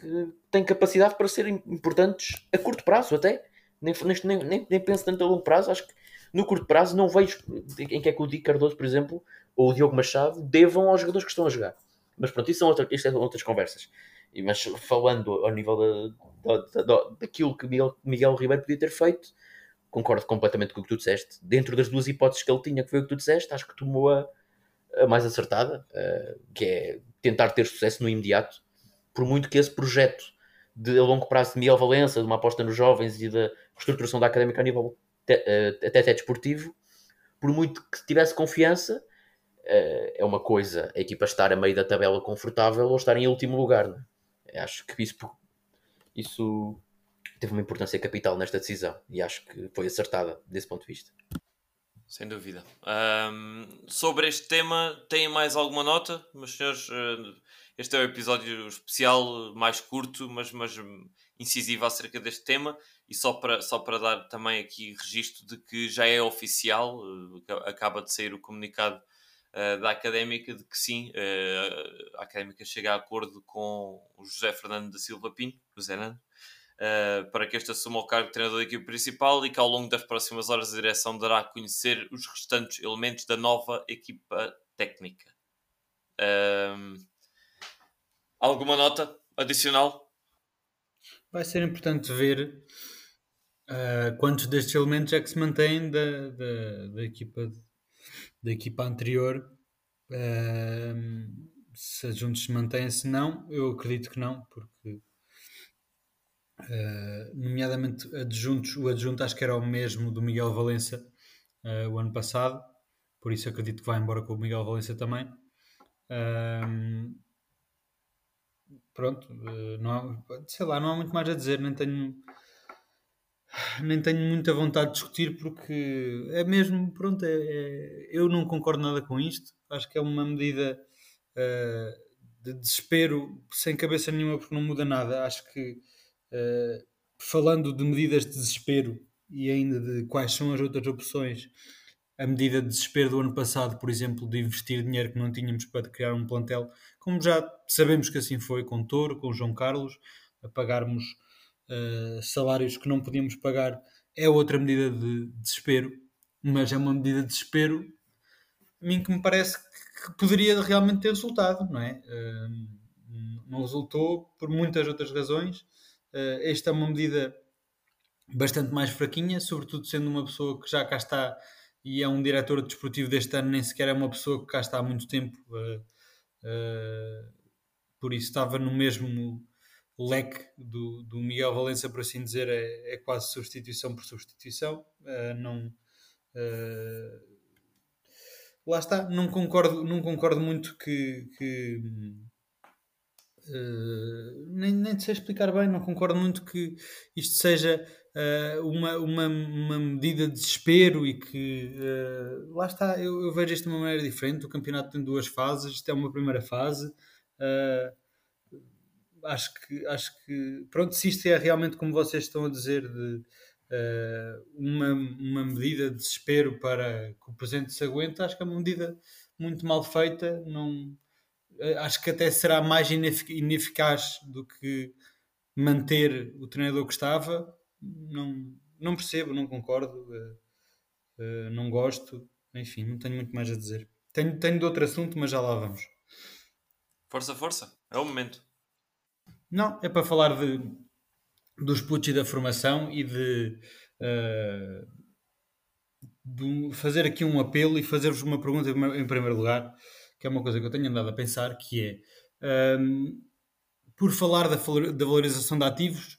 que tem capacidade para serem importantes a curto prazo, até. Nem, nem, nem, nem penso tanto a longo prazo. Acho que no curto prazo não vejo em que é que o Di Cardoso, por exemplo, ou o Diogo Machado devam aos jogadores que estão a jogar. Mas pronto, isso são, outra, isto são outras conversas. Mas falando ao nível da, da, da, daquilo que Miguel, Miguel Ribeiro podia ter feito, concordo completamente com o que tu disseste. Dentro das duas hipóteses que ele tinha, que foi o que tu disseste, acho que tomou a, a mais acertada, uh, que é tentar ter sucesso no imediato, por muito que esse projeto de a longo prazo de Miguel Valença, de uma aposta nos jovens e da reestruturação da académica a nível te, uh, até, até desportivo, por muito que tivesse confiança, uh, é uma coisa a equipa estar a meio da tabela confortável ou estar em último lugar. Né? Acho que isso, isso teve uma importância capital nesta decisão e acho que foi acertada desse ponto de vista. Sem dúvida. Um, sobre este tema, têm mais alguma nota, meus senhores? Uh, este é o episódio especial, mais curto, mas, mas incisivo acerca deste tema. E só para, só para dar também aqui registro de que já é oficial, uh, acaba de sair o comunicado uh, da Académica de que sim, a Académica chega a acordo com o José Fernando da Silva Pinto, o Zé Nando, uh, para que este assuma o cargo de treinador da equipe principal e que ao longo das próximas horas a direção dará a conhecer os restantes elementos da nova equipa técnica. Uh, alguma nota adicional? Vai ser importante ver uh, quantos destes elementos é que se mantêm da, da, da equipa, da equipa anterior. Uh, se adjuntos se mantêm, se não, eu acredito que não, porque uh, nomeadamente adjuntos, o adjunto acho que era o mesmo do Miguel Valença uh, o ano passado, por isso acredito que vai embora com o Miguel Valença também. Uh, pronto, não há, sei lá, não há muito mais a dizer, nem tenho nem tenho muita vontade de discutir porque é mesmo, pronto, é, é, eu não concordo nada com isto. Acho que é uma medida uh, de desespero sem cabeça nenhuma porque não muda nada. Acho que uh, falando de medidas de desespero e ainda de quais são as outras opções, a medida de desespero do ano passado, por exemplo, de investir dinheiro que não tínhamos para criar um plantel, como já sabemos que assim foi com Toro, com João Carlos, a pagarmos uh, salários que não podíamos pagar, é outra medida de desespero, mas é uma medida de desespero a mim que me parece que poderia realmente ter resultado, não é? Uh, não resultou por muitas outras razões. Uh, esta é uma medida bastante mais fraquinha, sobretudo sendo uma pessoa que já cá está e é um diretor desportivo deste ano, nem sequer é uma pessoa que cá está há muito tempo. Uh, uh, por isso estava no mesmo leque do, do Miguel Valença, por assim dizer, é, é quase substituição por substituição. Uh, não lá está, não concordo, não concordo muito que, que uh, nem, nem sei explicar bem, não concordo muito que isto seja uh, uma, uma, uma medida de desespero e que uh, lá está, eu, eu, vejo isto de uma maneira diferente. O campeonato tem duas fases, isto é uma primeira fase. acho que acho que pronto, se isto é realmente como vocês estão a dizer de uma, uma medida de desespero para que o presente se aguente, acho que é uma medida muito mal feita. Não, acho que até será mais ineficaz do que manter o treinador que estava. Não, não percebo, não concordo, uh, não gosto. Enfim, não tenho muito mais a dizer. Tenho, tenho de outro assunto, mas já lá vamos. Força, força, é o momento. Não, é para falar de dos putos e da formação e de, uh, de, fazer aqui um apelo e fazer-vos uma pergunta em primeiro lugar, que é uma coisa que eu tenho andado a pensar, que é um, por falar da, da, valorização de ativos,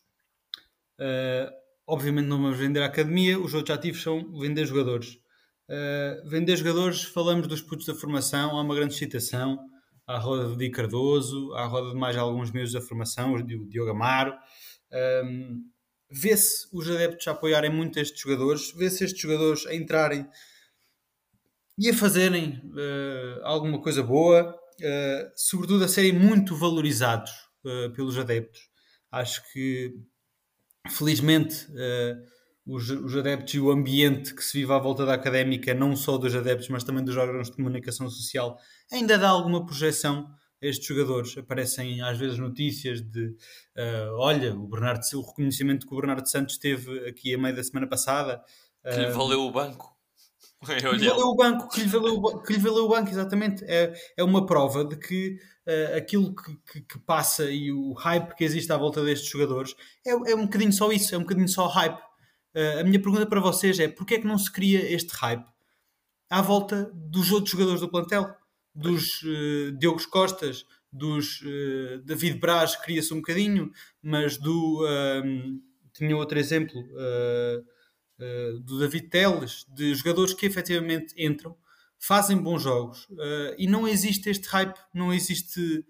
uh, obviamente não vamos vender a academia, os outros ativos são vender jogadores. Uh, vender jogadores, falamos dos putos da formação, há uma grande citação à roda de Di Cardoso, à roda de mais alguns meses da formação, o Diogo Amaro, um, vê-se os adeptos a apoiarem muito estes jogadores, vê-se estes jogadores a entrarem e a fazerem uh, alguma coisa boa, uh, sobretudo a serem muito valorizados uh, pelos adeptos. Acho que, felizmente, os, os, adeptos e o ambiente que se vive à volta da académica, não só dos adeptos, mas também dos órgãos de comunicação social, ainda dá alguma projeção estes jogadores. Aparecem às vezes notícias de olha, o, Bernardo, o reconhecimento que o Bernardo Santos teve aqui a meio da semana passada. Que lhe valeu o banco. Que lhe valeu o banco, que lhe valeu, que lhe valeu o banco, exatamente. É, é uma prova de que uh, aquilo que, que, que, passa e o hype que existe à volta destes jogadores é, é um bocadinho só isso, é um bocadinho só hype. Uh, a minha pergunta para vocês é porquê é que não se cria este hype à volta dos outros jogadores do plantel? dos uh, Diogos Costas, dos uh, David Braz, cria-se um bocadinho, mas do. Um, tinha outro exemplo uh, uh, do David Teles, de jogadores que efetivamente entram, fazem bons jogos e não existe este hype, não existe.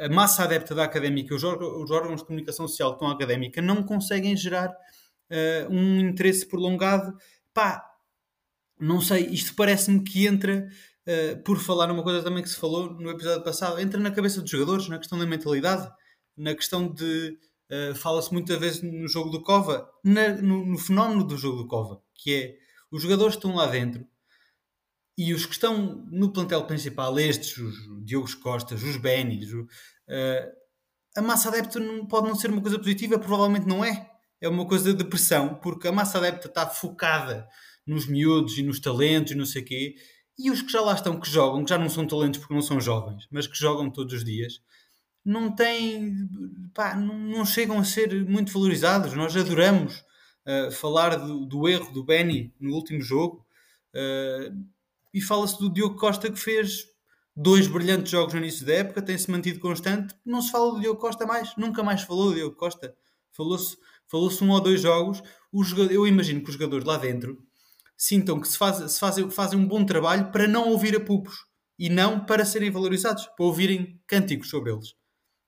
a massa adepta da académica, os, os, órgãos de comunicação social que estão académica, não conseguem gerar um interesse prolongado. Pá, não sei, isto parece-me que entra uh, por falar numa coisa também que se falou no episódio passado, entra na cabeça dos jogadores, na questão da mentalidade, na questão de. Uh, Fala-se muitas vezes no jogo do Cova, na, no, no, fenómeno do jogo do Cova, que é os jogadores estão lá dentro e os que estão no plantel principal, estes, os Diogos Costas, os Benis, uh, a massa adepta não, pode não ser uma coisa positiva, provavelmente não é. É uma coisa de pressão, porque a massa adepta está focada nos miúdos e nos talentos e não sei o quê, e os que já lá estão, que jogam, que já não são talentos porque não são jovens, mas que jogam todos os dias, não têm, pá, não, chegam a ser muito valorizados. Nós adoramos uh, falar do, do, erro do Benny no último jogo, uh, e fala-se do Diogo Costa que fez dois brilhantes jogos no início da época, tem-se mantido constante. Não se fala do Diogo Costa mais, nunca mais falou do Diogo Costa. Falou-se falou um ou dois jogos. eu imagino que os jogadores lá dentro sintam que se, faz, se fazem, fazem um bom trabalho para não ouvir a pupos e não para serem valorizados, para ouvirem cânticos sobre eles.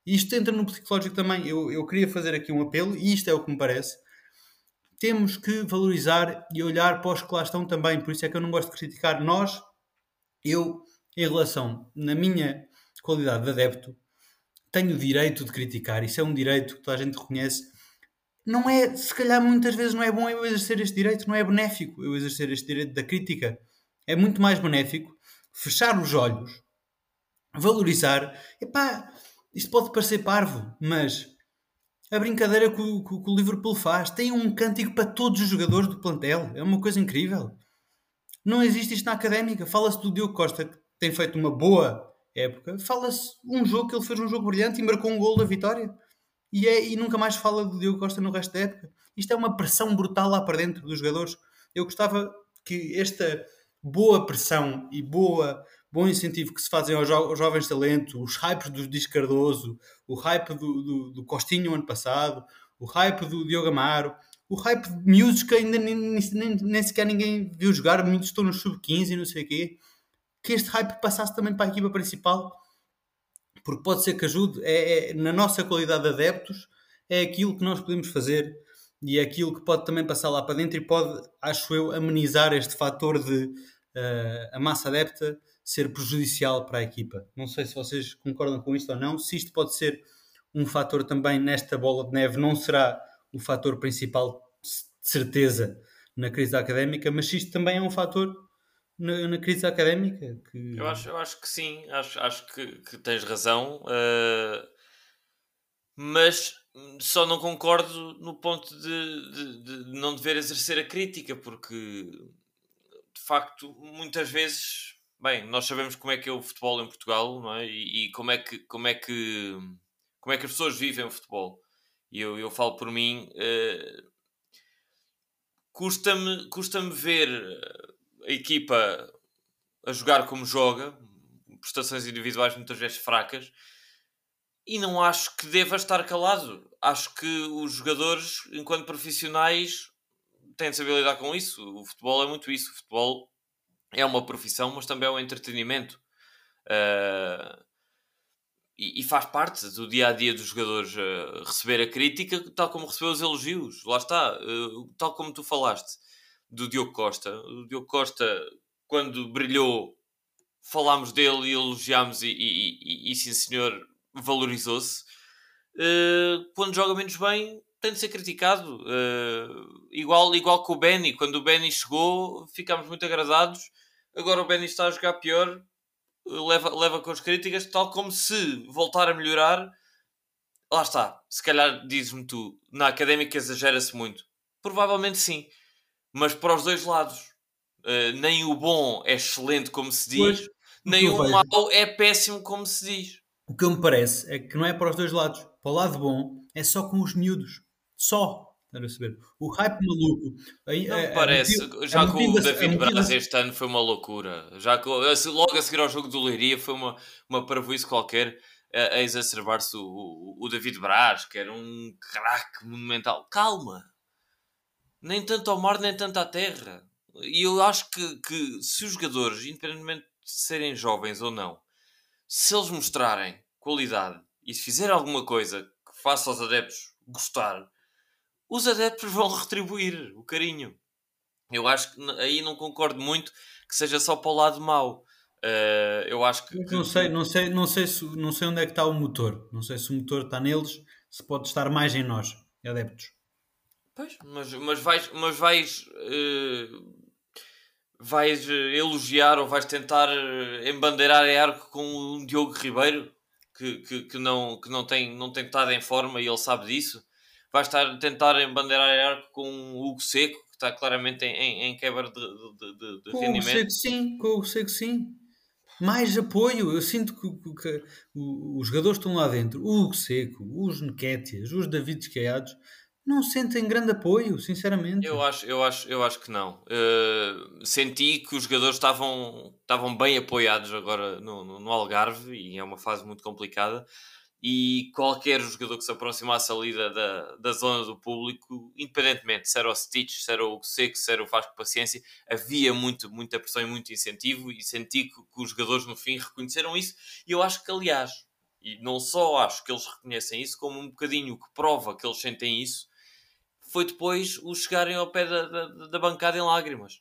E isto entra no psicológico também. Eu, eu queria fazer aqui um apelo, e isto é o que me parece. Temos que valorizar e olhar para os que lá estão também. Por isso é que eu não gosto de criticar nós. Eu, em relação, na minha qualidade de adepto, tenho o direito de criticar. Isso é um direito que toda a gente reconhece. Não é, se calhar muitas vezes não é bom eu exercer este direito, não é benéfico eu exercer este direito da crítica. É muito mais benéfico fechar os olhos, valorizar. Epá, isto pode parecer parvo, mas a brincadeira que o, que o Liverpool faz tem um cântico para todos os jogadores do plantel. É uma coisa incrível. Não existe isto na académica. Fala-se do Diogo Costa, que tem feito uma boa época. Fala-se um jogo que ele fez um jogo brilhante e marcou um gol da vitória. E, é, e nunca mais fala do Diogo Costa no resto da época. Isto é uma pressão brutal lá para dentro dos jogadores. Eu gostava que esta boa pressão e boa bom incentivo que se fazem aos, jo aos jovens talentos, os hypes do Diz Cardoso, o hype do, do, do, Costinho ano passado, o hype do Diogo Amaro, o hype de miúdos que ainda nem, nem, nem sequer ninguém viu jogar, muitos estão no sub-15 e não sei o quê, que este hype passasse também para a equipa principal, porque pode ser que ajude, é, é, na nossa qualidade de adeptos, é aquilo que nós podemos fazer e é aquilo que pode também passar lá para dentro e pode, acho eu, amenizar este fator de uh, a massa adepta ser prejudicial para a equipa. Não sei se vocês concordam com isto ou não. Se isto pode ser um fator também nesta bola de neve, não será o fator principal, de certeza, na crise académica, mas se isto também é um fator na, na crise académica. Que... Eu, acho, eu acho que sim, acho, acho que, que tens razão, uh, mas só não concordo no ponto de, de, de não dever exercer a crítica, porque de facto, muitas vezes Bem, nós sabemos como é que é o futebol em Portugal, não é? E, e como é que como é que como é que as pessoas vivem o futebol. E eu, eu falo por mim, uh, custa-me custa-me ver a equipa a jogar como joga, prestações individuais muitas vezes fracas, e não acho que deva estar calado. Acho que os jogadores, enquanto profissionais, têm de saber lidar com isso. O futebol é muito isso. O futebol é uma profissão, mas também é um entretenimento. Uh, e, e, faz parte do dia a dia dos jogadores uh, receber a crítica, tal como recebeu os elogios. Lá está, uh, tal como tu falaste do Diogo Costa. O Diogo Costa, quando brilhou, falámos dele e elogiámos, e, e, e, e sim senhor, valorizou-se. quando joga menos bem, tem de ser criticado. igual, igual que o Benny, quando o Benny chegou, ficámos muito agradados Agora o Benny está a jogar pior, leva, leva com as críticas, tal como se voltar a melhorar. Lá está, se calhar dizes-me tu, na académica exagera-se muito. Provavelmente sim, mas para os dois lados. Uh, nem o bom é excelente, como se diz, pois, nem o, o mau é péssimo, como se diz. O que me parece é que não é para os dois lados. Para o lado bom é só com os miúdos. Só. Estás a saber? O hype maluco. Aí, não é, parece. É já com o David Braz este ano foi uma loucura. Já que, logo a seguir ao jogo do Leiria foi uma, uma parvoíce qualquer a, a exacerbar-se o, o, o, David Braz, que era um craque monumental. Calma! Nem tanto ao mar, nem tanto à terra. E eu acho que, que se os jogadores, independentemente de serem jovens ou não, se eles mostrarem qualidade e se fizerem alguma coisa que faça aos adeptos gostar os adeptos vão retribuir o carinho. Eu acho que aí não concordo muito que seja só para o lado mau. Uh, eu acho que, Não sei, não sei, não sei, se, não sei onde é que está o motor. Não sei se o motor está neles, se pode estar mais em nós, adeptos. Pois, mas, mas vais, mas vais, uh, vais elogiar ou vais tentar embandeirar a arco com o Diogo Ribeiro? que, que, que, não, que não, tem, não tem estado em forma e ele sabe disso. Vai estar a tentar embandeirar arco com o Hugo Seco, que está claramente em, em, quebra de, de, de, de com rendimento. Com o Seco sim, com o Seco sim. Mais apoio. Eu sinto que, que, que os jogadores estão lá dentro. O Hugo Seco, os Nequétias, os Davids Caiados não sentem grande apoio, sinceramente. Eu acho, eu acho, eu acho que não. Uh, senti que os jogadores estavam, estavam bem apoiados agora no, no, no, Algarve e é uma fase muito complicada. E qualquer jogador que se aproximasse ali da, da, da zona do público, independentemente se era o Stitch, se era o Seco, se era o Vasco Paciência, havia muito, muita pressão e muito incentivo. E senti que, que os jogadores no fim reconheceram isso. E eu acho que, aliás, e não só acho que eles reconhecem isso, como um bocadinho que prova que eles sentem isso foi depois os chegarem ao pé da, da, da bancada em lágrimas.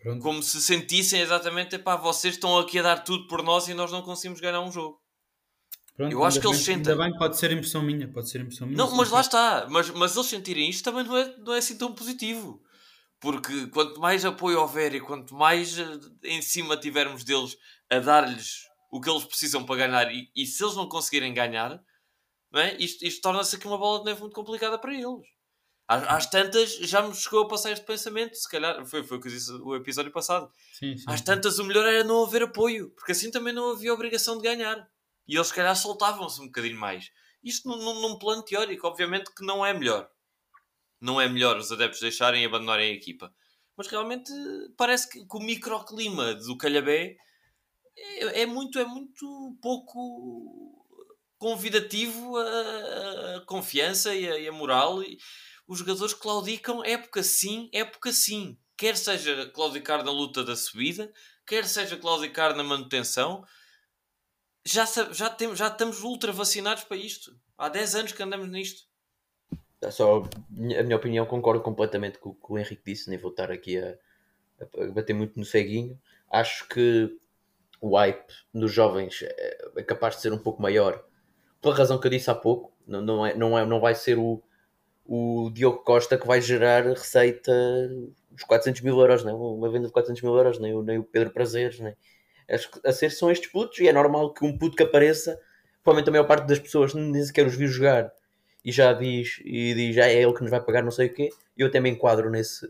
Pronto. Como se sentissem exatamente, pá, vocês estão aqui a dar tudo por nós e nós não conseguimos ganhar um jogo. Pronto, eu acho que eles sentem. Ainda bem, pode ser impressão minha, pode ser impressão minha. Não, mas lá está. Mas, mas eles sentirem isto também não é, não é assim tão positivo. Porque quanto mais apoio houver e quanto mais eh, em cima tivermos deles a dar-lhes o que eles precisam para ganhar, e, e se eles não conseguirem ganhar, não é? isto, isto torna-se aqui uma bola de neve muito complicada para eles. Às, às, tantas já me chegou a passar este pensamento, se calhar foi, foi o que eu disse o episódio passado. Sim, sim, às tantas o melhor era não haver apoio, porque assim também não havia obrigação de ganhar. E eles se calhar soltavam-se um bocadinho mais. Isto num, num, plano teórico, obviamente que não é melhor. Não é melhor os adeptos deixarem e abandonarem a equipa. Mas realmente parece que, que o microclima do Calhabé é, é, muito, é muito pouco convidativo a, a confiança e a, e a moral. E, os jogadores claudicam época sim, época sim. Quer seja claudicar na luta da subida, quer seja claudicar na manutenção. Já, já, tem, já estamos ultra vacinados para isto. Há 10 anos que andamos nisto. É só a minha opinião, concordo completamente com o que o Henrique disse, nem vou estar aqui a, a bater muito no ceguinho. Acho que o hype dos jovens é, é capaz de ser um pouco maior, pela razão que eu disse há pouco. Não, não, é, não, é, não vai ser o, o Diogo Costa que vai gerar receita dos 400 mil euros, não é? uma venda de 400 mil euros, nem o, nem o Pedro Prazeres, nem. A ser são estes putos e é normal que um puto que apareça, provavelmente a maior parte das pessoas nem sequer os viu jogar e já diz, e diz, ah, é ele que nos vai pagar não sei o quê, eu até me enquadro nesse,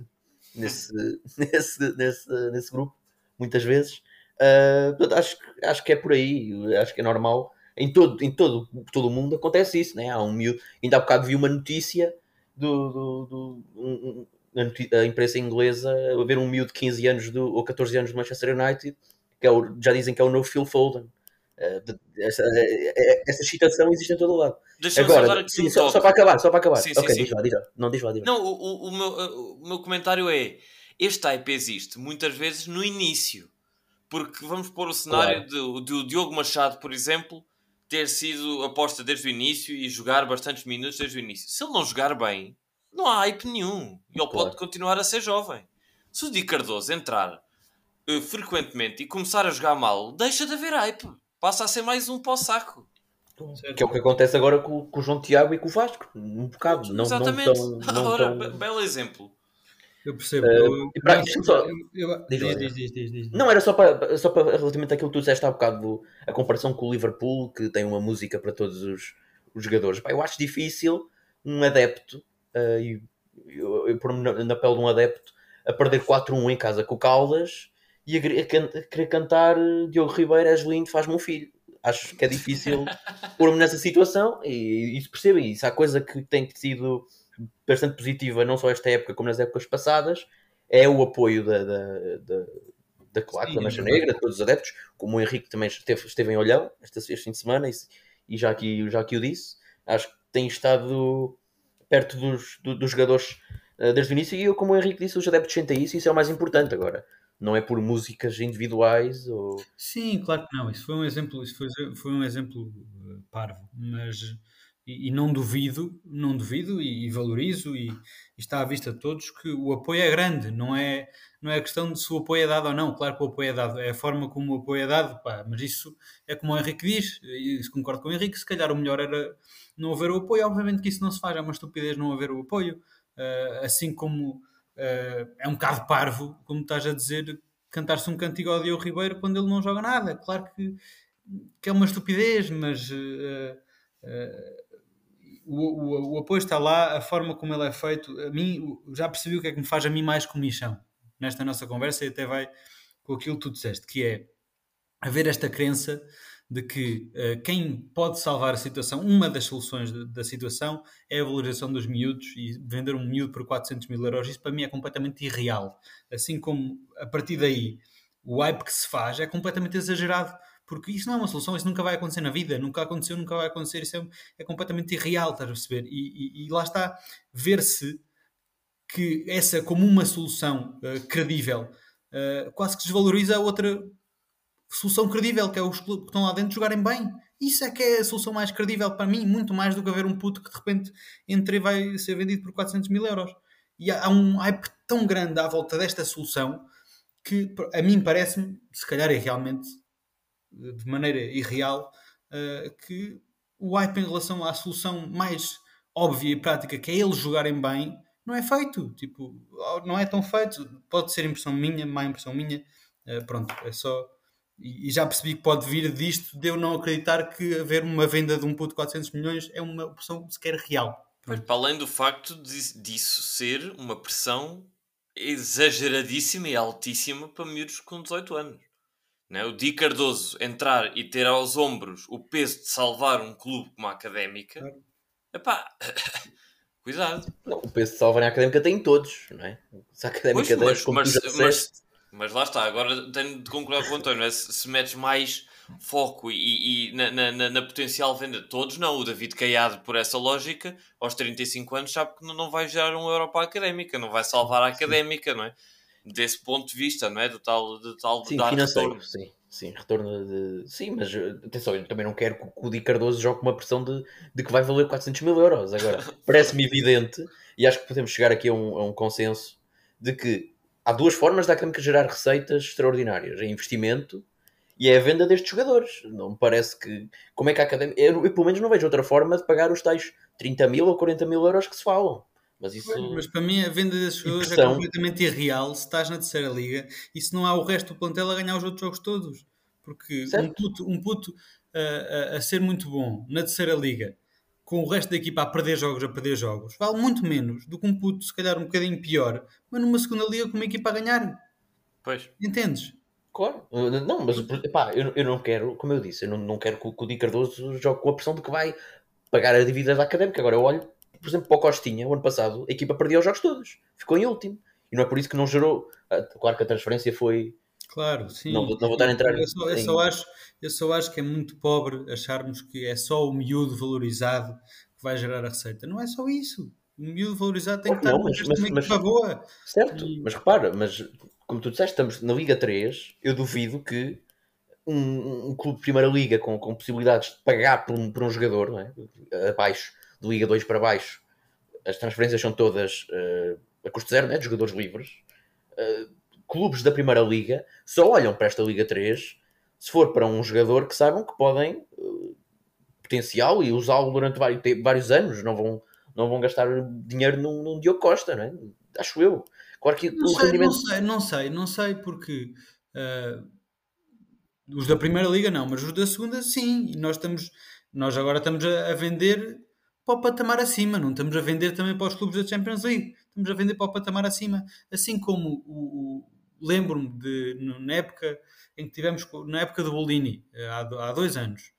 nesse, nesse, nesse, nesse grupo, muitas vezes. Uh, portanto, acho, acho que é por aí, acho que é normal. Em todo, em todo, todo o mundo acontece isso, né? Há um miúdo, ainda há bocado vi uma notícia do, do, do um, a imprensa inglesa a ver um miúdo de 15 anos do, ou 14 anos do Manchester United, que é o, já dizem que é o novo Phil Foden. Uh, essa, essa citação existe em todo o lado. Agora, sim, só, só, para acabar, só para acabar. Sim, ok, sim, diz lá, diz lá. Não, diz lá, diz lá. Não, o, o, meu, o meu comentário é: este hype existe muitas vezes no início. Porque vamos pôr o cenário claro. do, do Diogo Machado, por exemplo, ter sido aposta desde o início e jogar bastantes minutos desde o início. Se ele não jogar bem, não há hype nenhum. E ele claro. pode continuar a ser jovem. Se o Di Cardoso entrar uh, frequentemente e começar a jogar mal, deixa de haver hype. Passa a ser mais um pó saco. Que é o que acontece agora com, com o João Tiago e com o Vasco. Um bocado. Não, Exatamente. Não tão, não Ora, tão... belo exemplo. Eu percebo. Uh, eu, para, eu, só, eu, diz, diz, diz, diz, diz, Não, era só para, só para relativamente àquilo que tu disseste há bocado, a comparação com o Liverpool, que tem uma música para todos os, os jogadores. Pá, eu acho difícil um adepto, uh, eu, eu, eu pôr-me na, na, pele de um adepto, a perder 4-1 em casa com o Caldas e a, a, a querer cantar Diogo Ribeiro, és lindo, faz-me um filho. Acho que é difícil pôr-me nessa situação e isso percebo. Isso há coisa que tem sido bastante positiva, não só esta época como nas épocas passadas, é o apoio da, da, da, da claque, da Mancha Negra, de todos os adeptos, como o Henrique também esteve, esteve em Olhão este, este fim de semana e, e, já, aqui, já aqui o disse. Acho que tem estado perto dos, do, dos jogadores uh, desde o início e eu, como o Henrique disse, os adeptos sentem isso e isso é o mais importante agora. Não é por músicas individuais ou... Sim, claro que não. Isso foi um exemplo, isso foi, foi um exemplo eh, parvo, mas e, e, não duvido, não duvido e, e valorizo e, e, está à vista de todos que o apoio é grande, não é, não é questão de se o apoio é dado ou não, claro que o apoio é dado, é a forma como o apoio é dado, pá, mas isso é como o Henrique diz, e concordo com o Henrique, se calhar o melhor era não haver o apoio, obviamente que isso não se faz, é uma estupidez não haver o apoio, uh, assim como uh, é um bocado parvo, como estás a dizer, cantar-se um cantigo ao Diogo Ribeiro quando ele não joga nada, claro que que é uma estupidez, mas uh, uh, o, o, o, apoio está lá, a forma como ele é feito, a mim já percebi o que é que me faz a mim mais comichão nesta nossa conversa e até vai com aquilo que tu disseste, que é haver esta crença de que uh, quem pode salvar a situação, uma das soluções de, da situação é a valorização dos miúdos e vender um miúdo por 400 mil euros. Isso para mim é completamente irreal. Assim como a partir daí o hype que se faz é completamente exagerado, porque isso não é uma solução, isso nunca vai acontecer na vida, nunca aconteceu, nunca vai acontecer, isso é, é completamente irreal, estás a perceber? E, e, e lá está, ver-se que essa como uma solução uh, credível uh, quase que desvaloriza a outra solução credível, que é os que estão lá dentro jogarem bem. Isso é que é a solução mais credível para mim, muito mais do que haver um puto que de repente entra e vai ser vendido por 400 mil euros. E há um hype tão grande à volta desta solução que a mim parece-me, se calhar é realmente de maneira irreal, uh, que o hype em relação à solução mais óbvia e prática, que é eles jogarem bem, não é feito. Tipo, não é tão feito. Pode ser impressão minha, má impressão minha. Uh, pronto, é só e, já percebi que pode vir disto de eu não acreditar que haver uma venda de um puto de 400 milhões é uma opção sequer real. Mas para além do facto de, disso ser uma pressão exageradíssima e altíssima para miúdos com 18 anos. Não é? O Di Cardoso entrar e ter aos ombros o peso de salvar um clube como a Académica, epá, cuidado. Não, o peso de salvar a Académica tem todos, não é? Se a Académica pois, mas, mas, mas, mas lá está, agora tenho de concordar com o António, é? se, se metes mais foco e, e na, na, na, potencial venda de todos, não. O David Caiado, por essa lógica, aos 35 anos, sabe que não vai gerar um euro para a académica, não vai salvar a académica, não é? Desse ponto de vista, não é? Do tal, do tal sim, dar financeiro, retorno. Sim, sim, retorno de. Sim, mas atenção, eu também não quero que o Di Cardoso jogue uma pressão de, de que vai valer 400 mil euros. Agora, parece-me evidente e acho que podemos chegar aqui a um, a um consenso de que há duas formas da Académica gerar receitas extraordinárias: é investimento e é a venda destes jogadores. Não me parece que. Como é que a Académica. Eu, eu, pelo menos não vejo outra forma de pagar os tais 30 mil ou 40 mil euros que se falam. Mas, isso... mas para mim a venda desses jogadores é completamente irreal se estás na terceira liga e se não há o resto do plantel a ganhar os outros jogos todos. Porque certo. um puto, um puto a, a, a ser muito bom na terceira liga com o resto da equipa a perder jogos, a perder jogos, vale muito menos do que um puto, se calhar um bocadinho pior, mas numa segunda liga com uma equipa a ganhar. Pois. Entendes? Claro. Não, mas pá, eu, eu não quero, como eu disse, eu não, não quero que o, que o Di Cardoso jogue com a pressão de que vai pagar a dívida da académica. Agora eu olho, por exemplo, para o Costinha, o ano passado, a equipa perdia os jogos todos, ficou em último. E não é por isso que não gerou. Ah, claro que a transferência foi. Claro, sim. Não, não vou estar a entrar eu só, eu, só acho, eu só acho que é muito pobre acharmos que é só o miúdo valorizado que vai gerar a receita. Não é só isso. O miúdo valorizado tem que estar mas, mas, uma mas, boa. Certo, e... mas repara, mas como tu disseste, estamos na Liga 3, eu duvido que um, um clube de Primeira Liga com, com possibilidades de pagar por um, por um jogador, não é? abaixo, de Liga 2 para baixo, as transferências são todas uh, a custo zero, não é? de jogadores livres. Uh, clubes da Primeira Liga só olham para esta Liga 3 se for para um jogador que saibam que podem uh, potencial e usá-lo durante vários, vários anos, não vão, não vão gastar dinheiro num, num Diogo Costa, não é? Acho eu. Claro que não, sei, rendimento... não sei, não sei, não sei, porque uh, os da primeira liga não, mas os da segunda sim, e nós estamos, nós agora estamos a, a, vender para o patamar acima, não estamos a vender também para os clubes da Champions League, estamos a vender para o patamar acima, assim como o, o lembro-me de na época em que tivemos na época do Bolini, há, há dois anos,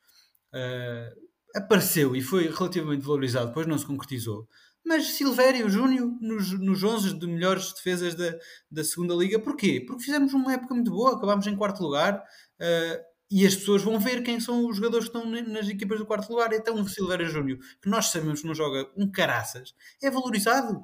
uh, apareceu e foi relativamente valorizado, depois não se concretizou. Mas Silvério Júnior nos, nos 11 de melhores defesas da, da segunda Liga, porquê? Porque fizemos uma época muito boa, acabámos em quarto lugar uh, e as pessoas vão ver quem são os jogadores que estão nas equipas do quarto lugar. Então, o Silvério Júnior, que nós sabemos que não joga um caraças, é valorizado.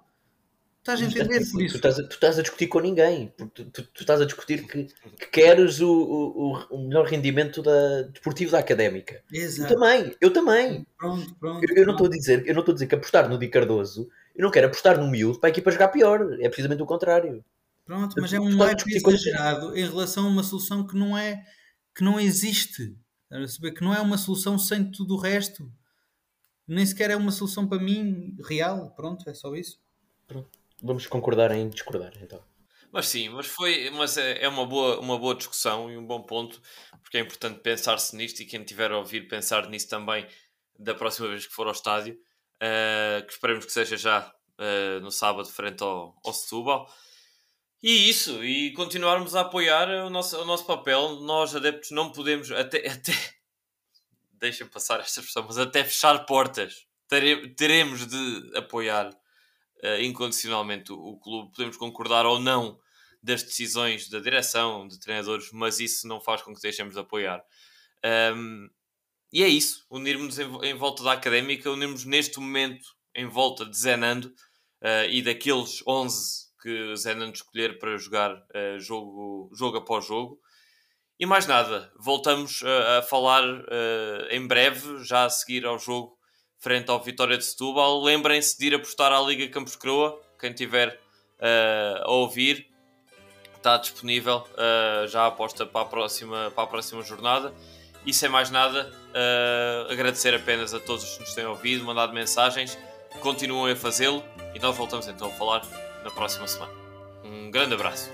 Estás a entender por isso? Tu estás a, tu estás a discutir com ninguém. Tu, tu, tu estás a discutir que, que queres o, o, o, melhor rendimento da, desportivo da académica. Exato. Eu também, eu também. Pronto, pronto, eu, eu não estou a dizer, eu não estou a dizer que apostar no Di Cardoso, eu não quero apostar no miúdo para a equipa jogar pior. É precisamente o contrário. Pronto, mas é um hype exagerado em relação a uma solução que não é que não existe. Que não é uma solução sem tudo o resto. Nem sequer é uma solução para mim real. Pronto, é só isso. Pronto. Vamos concordar em discordar, então. Mas sim, mas foi, mas é, é uma, boa, uma boa discussão e um bom ponto, porque é importante pensar-se nisto e quem tiver a ouvir pensar nisso também da próxima vez que for ao estádio, uh, que esperemos que seja já uh, no sábado frente ao, ao Setúbal. E isso, e continuarmos a apoiar o nosso, o nosso papel. Nós, adeptos, não podemos, até, até deixem passar esta expressão, mas até fechar portas, teremos de apoiar uh, incondicionalmente o, o, clube. Podemos concordar ou não das decisões da direção, de treinadores, mas isso não faz com que deixemos de apoiar. Um, e é isso, unirmos em, em, volta da académica, unirmos neste momento em volta de Zenando uh, e daqueles 11 que Zenando escolher para jogar uh, jogo, jogo após jogo. E mais nada, voltamos uh, a falar em breve, já a seguir ao jogo frente ao Vitória de Setúbal. Lembrem-se de ir apostar à Liga Campos Croa, quem tiver a ouvir está disponível uh, já a aposta para a, próxima, para a próxima jornada. E sem mais nada, uh, agradecer apenas a todos que nos têm ouvido, mandado mensagens, continuem a fazê-lo e nós voltamos então a falar na próxima semana. Um grande abraço.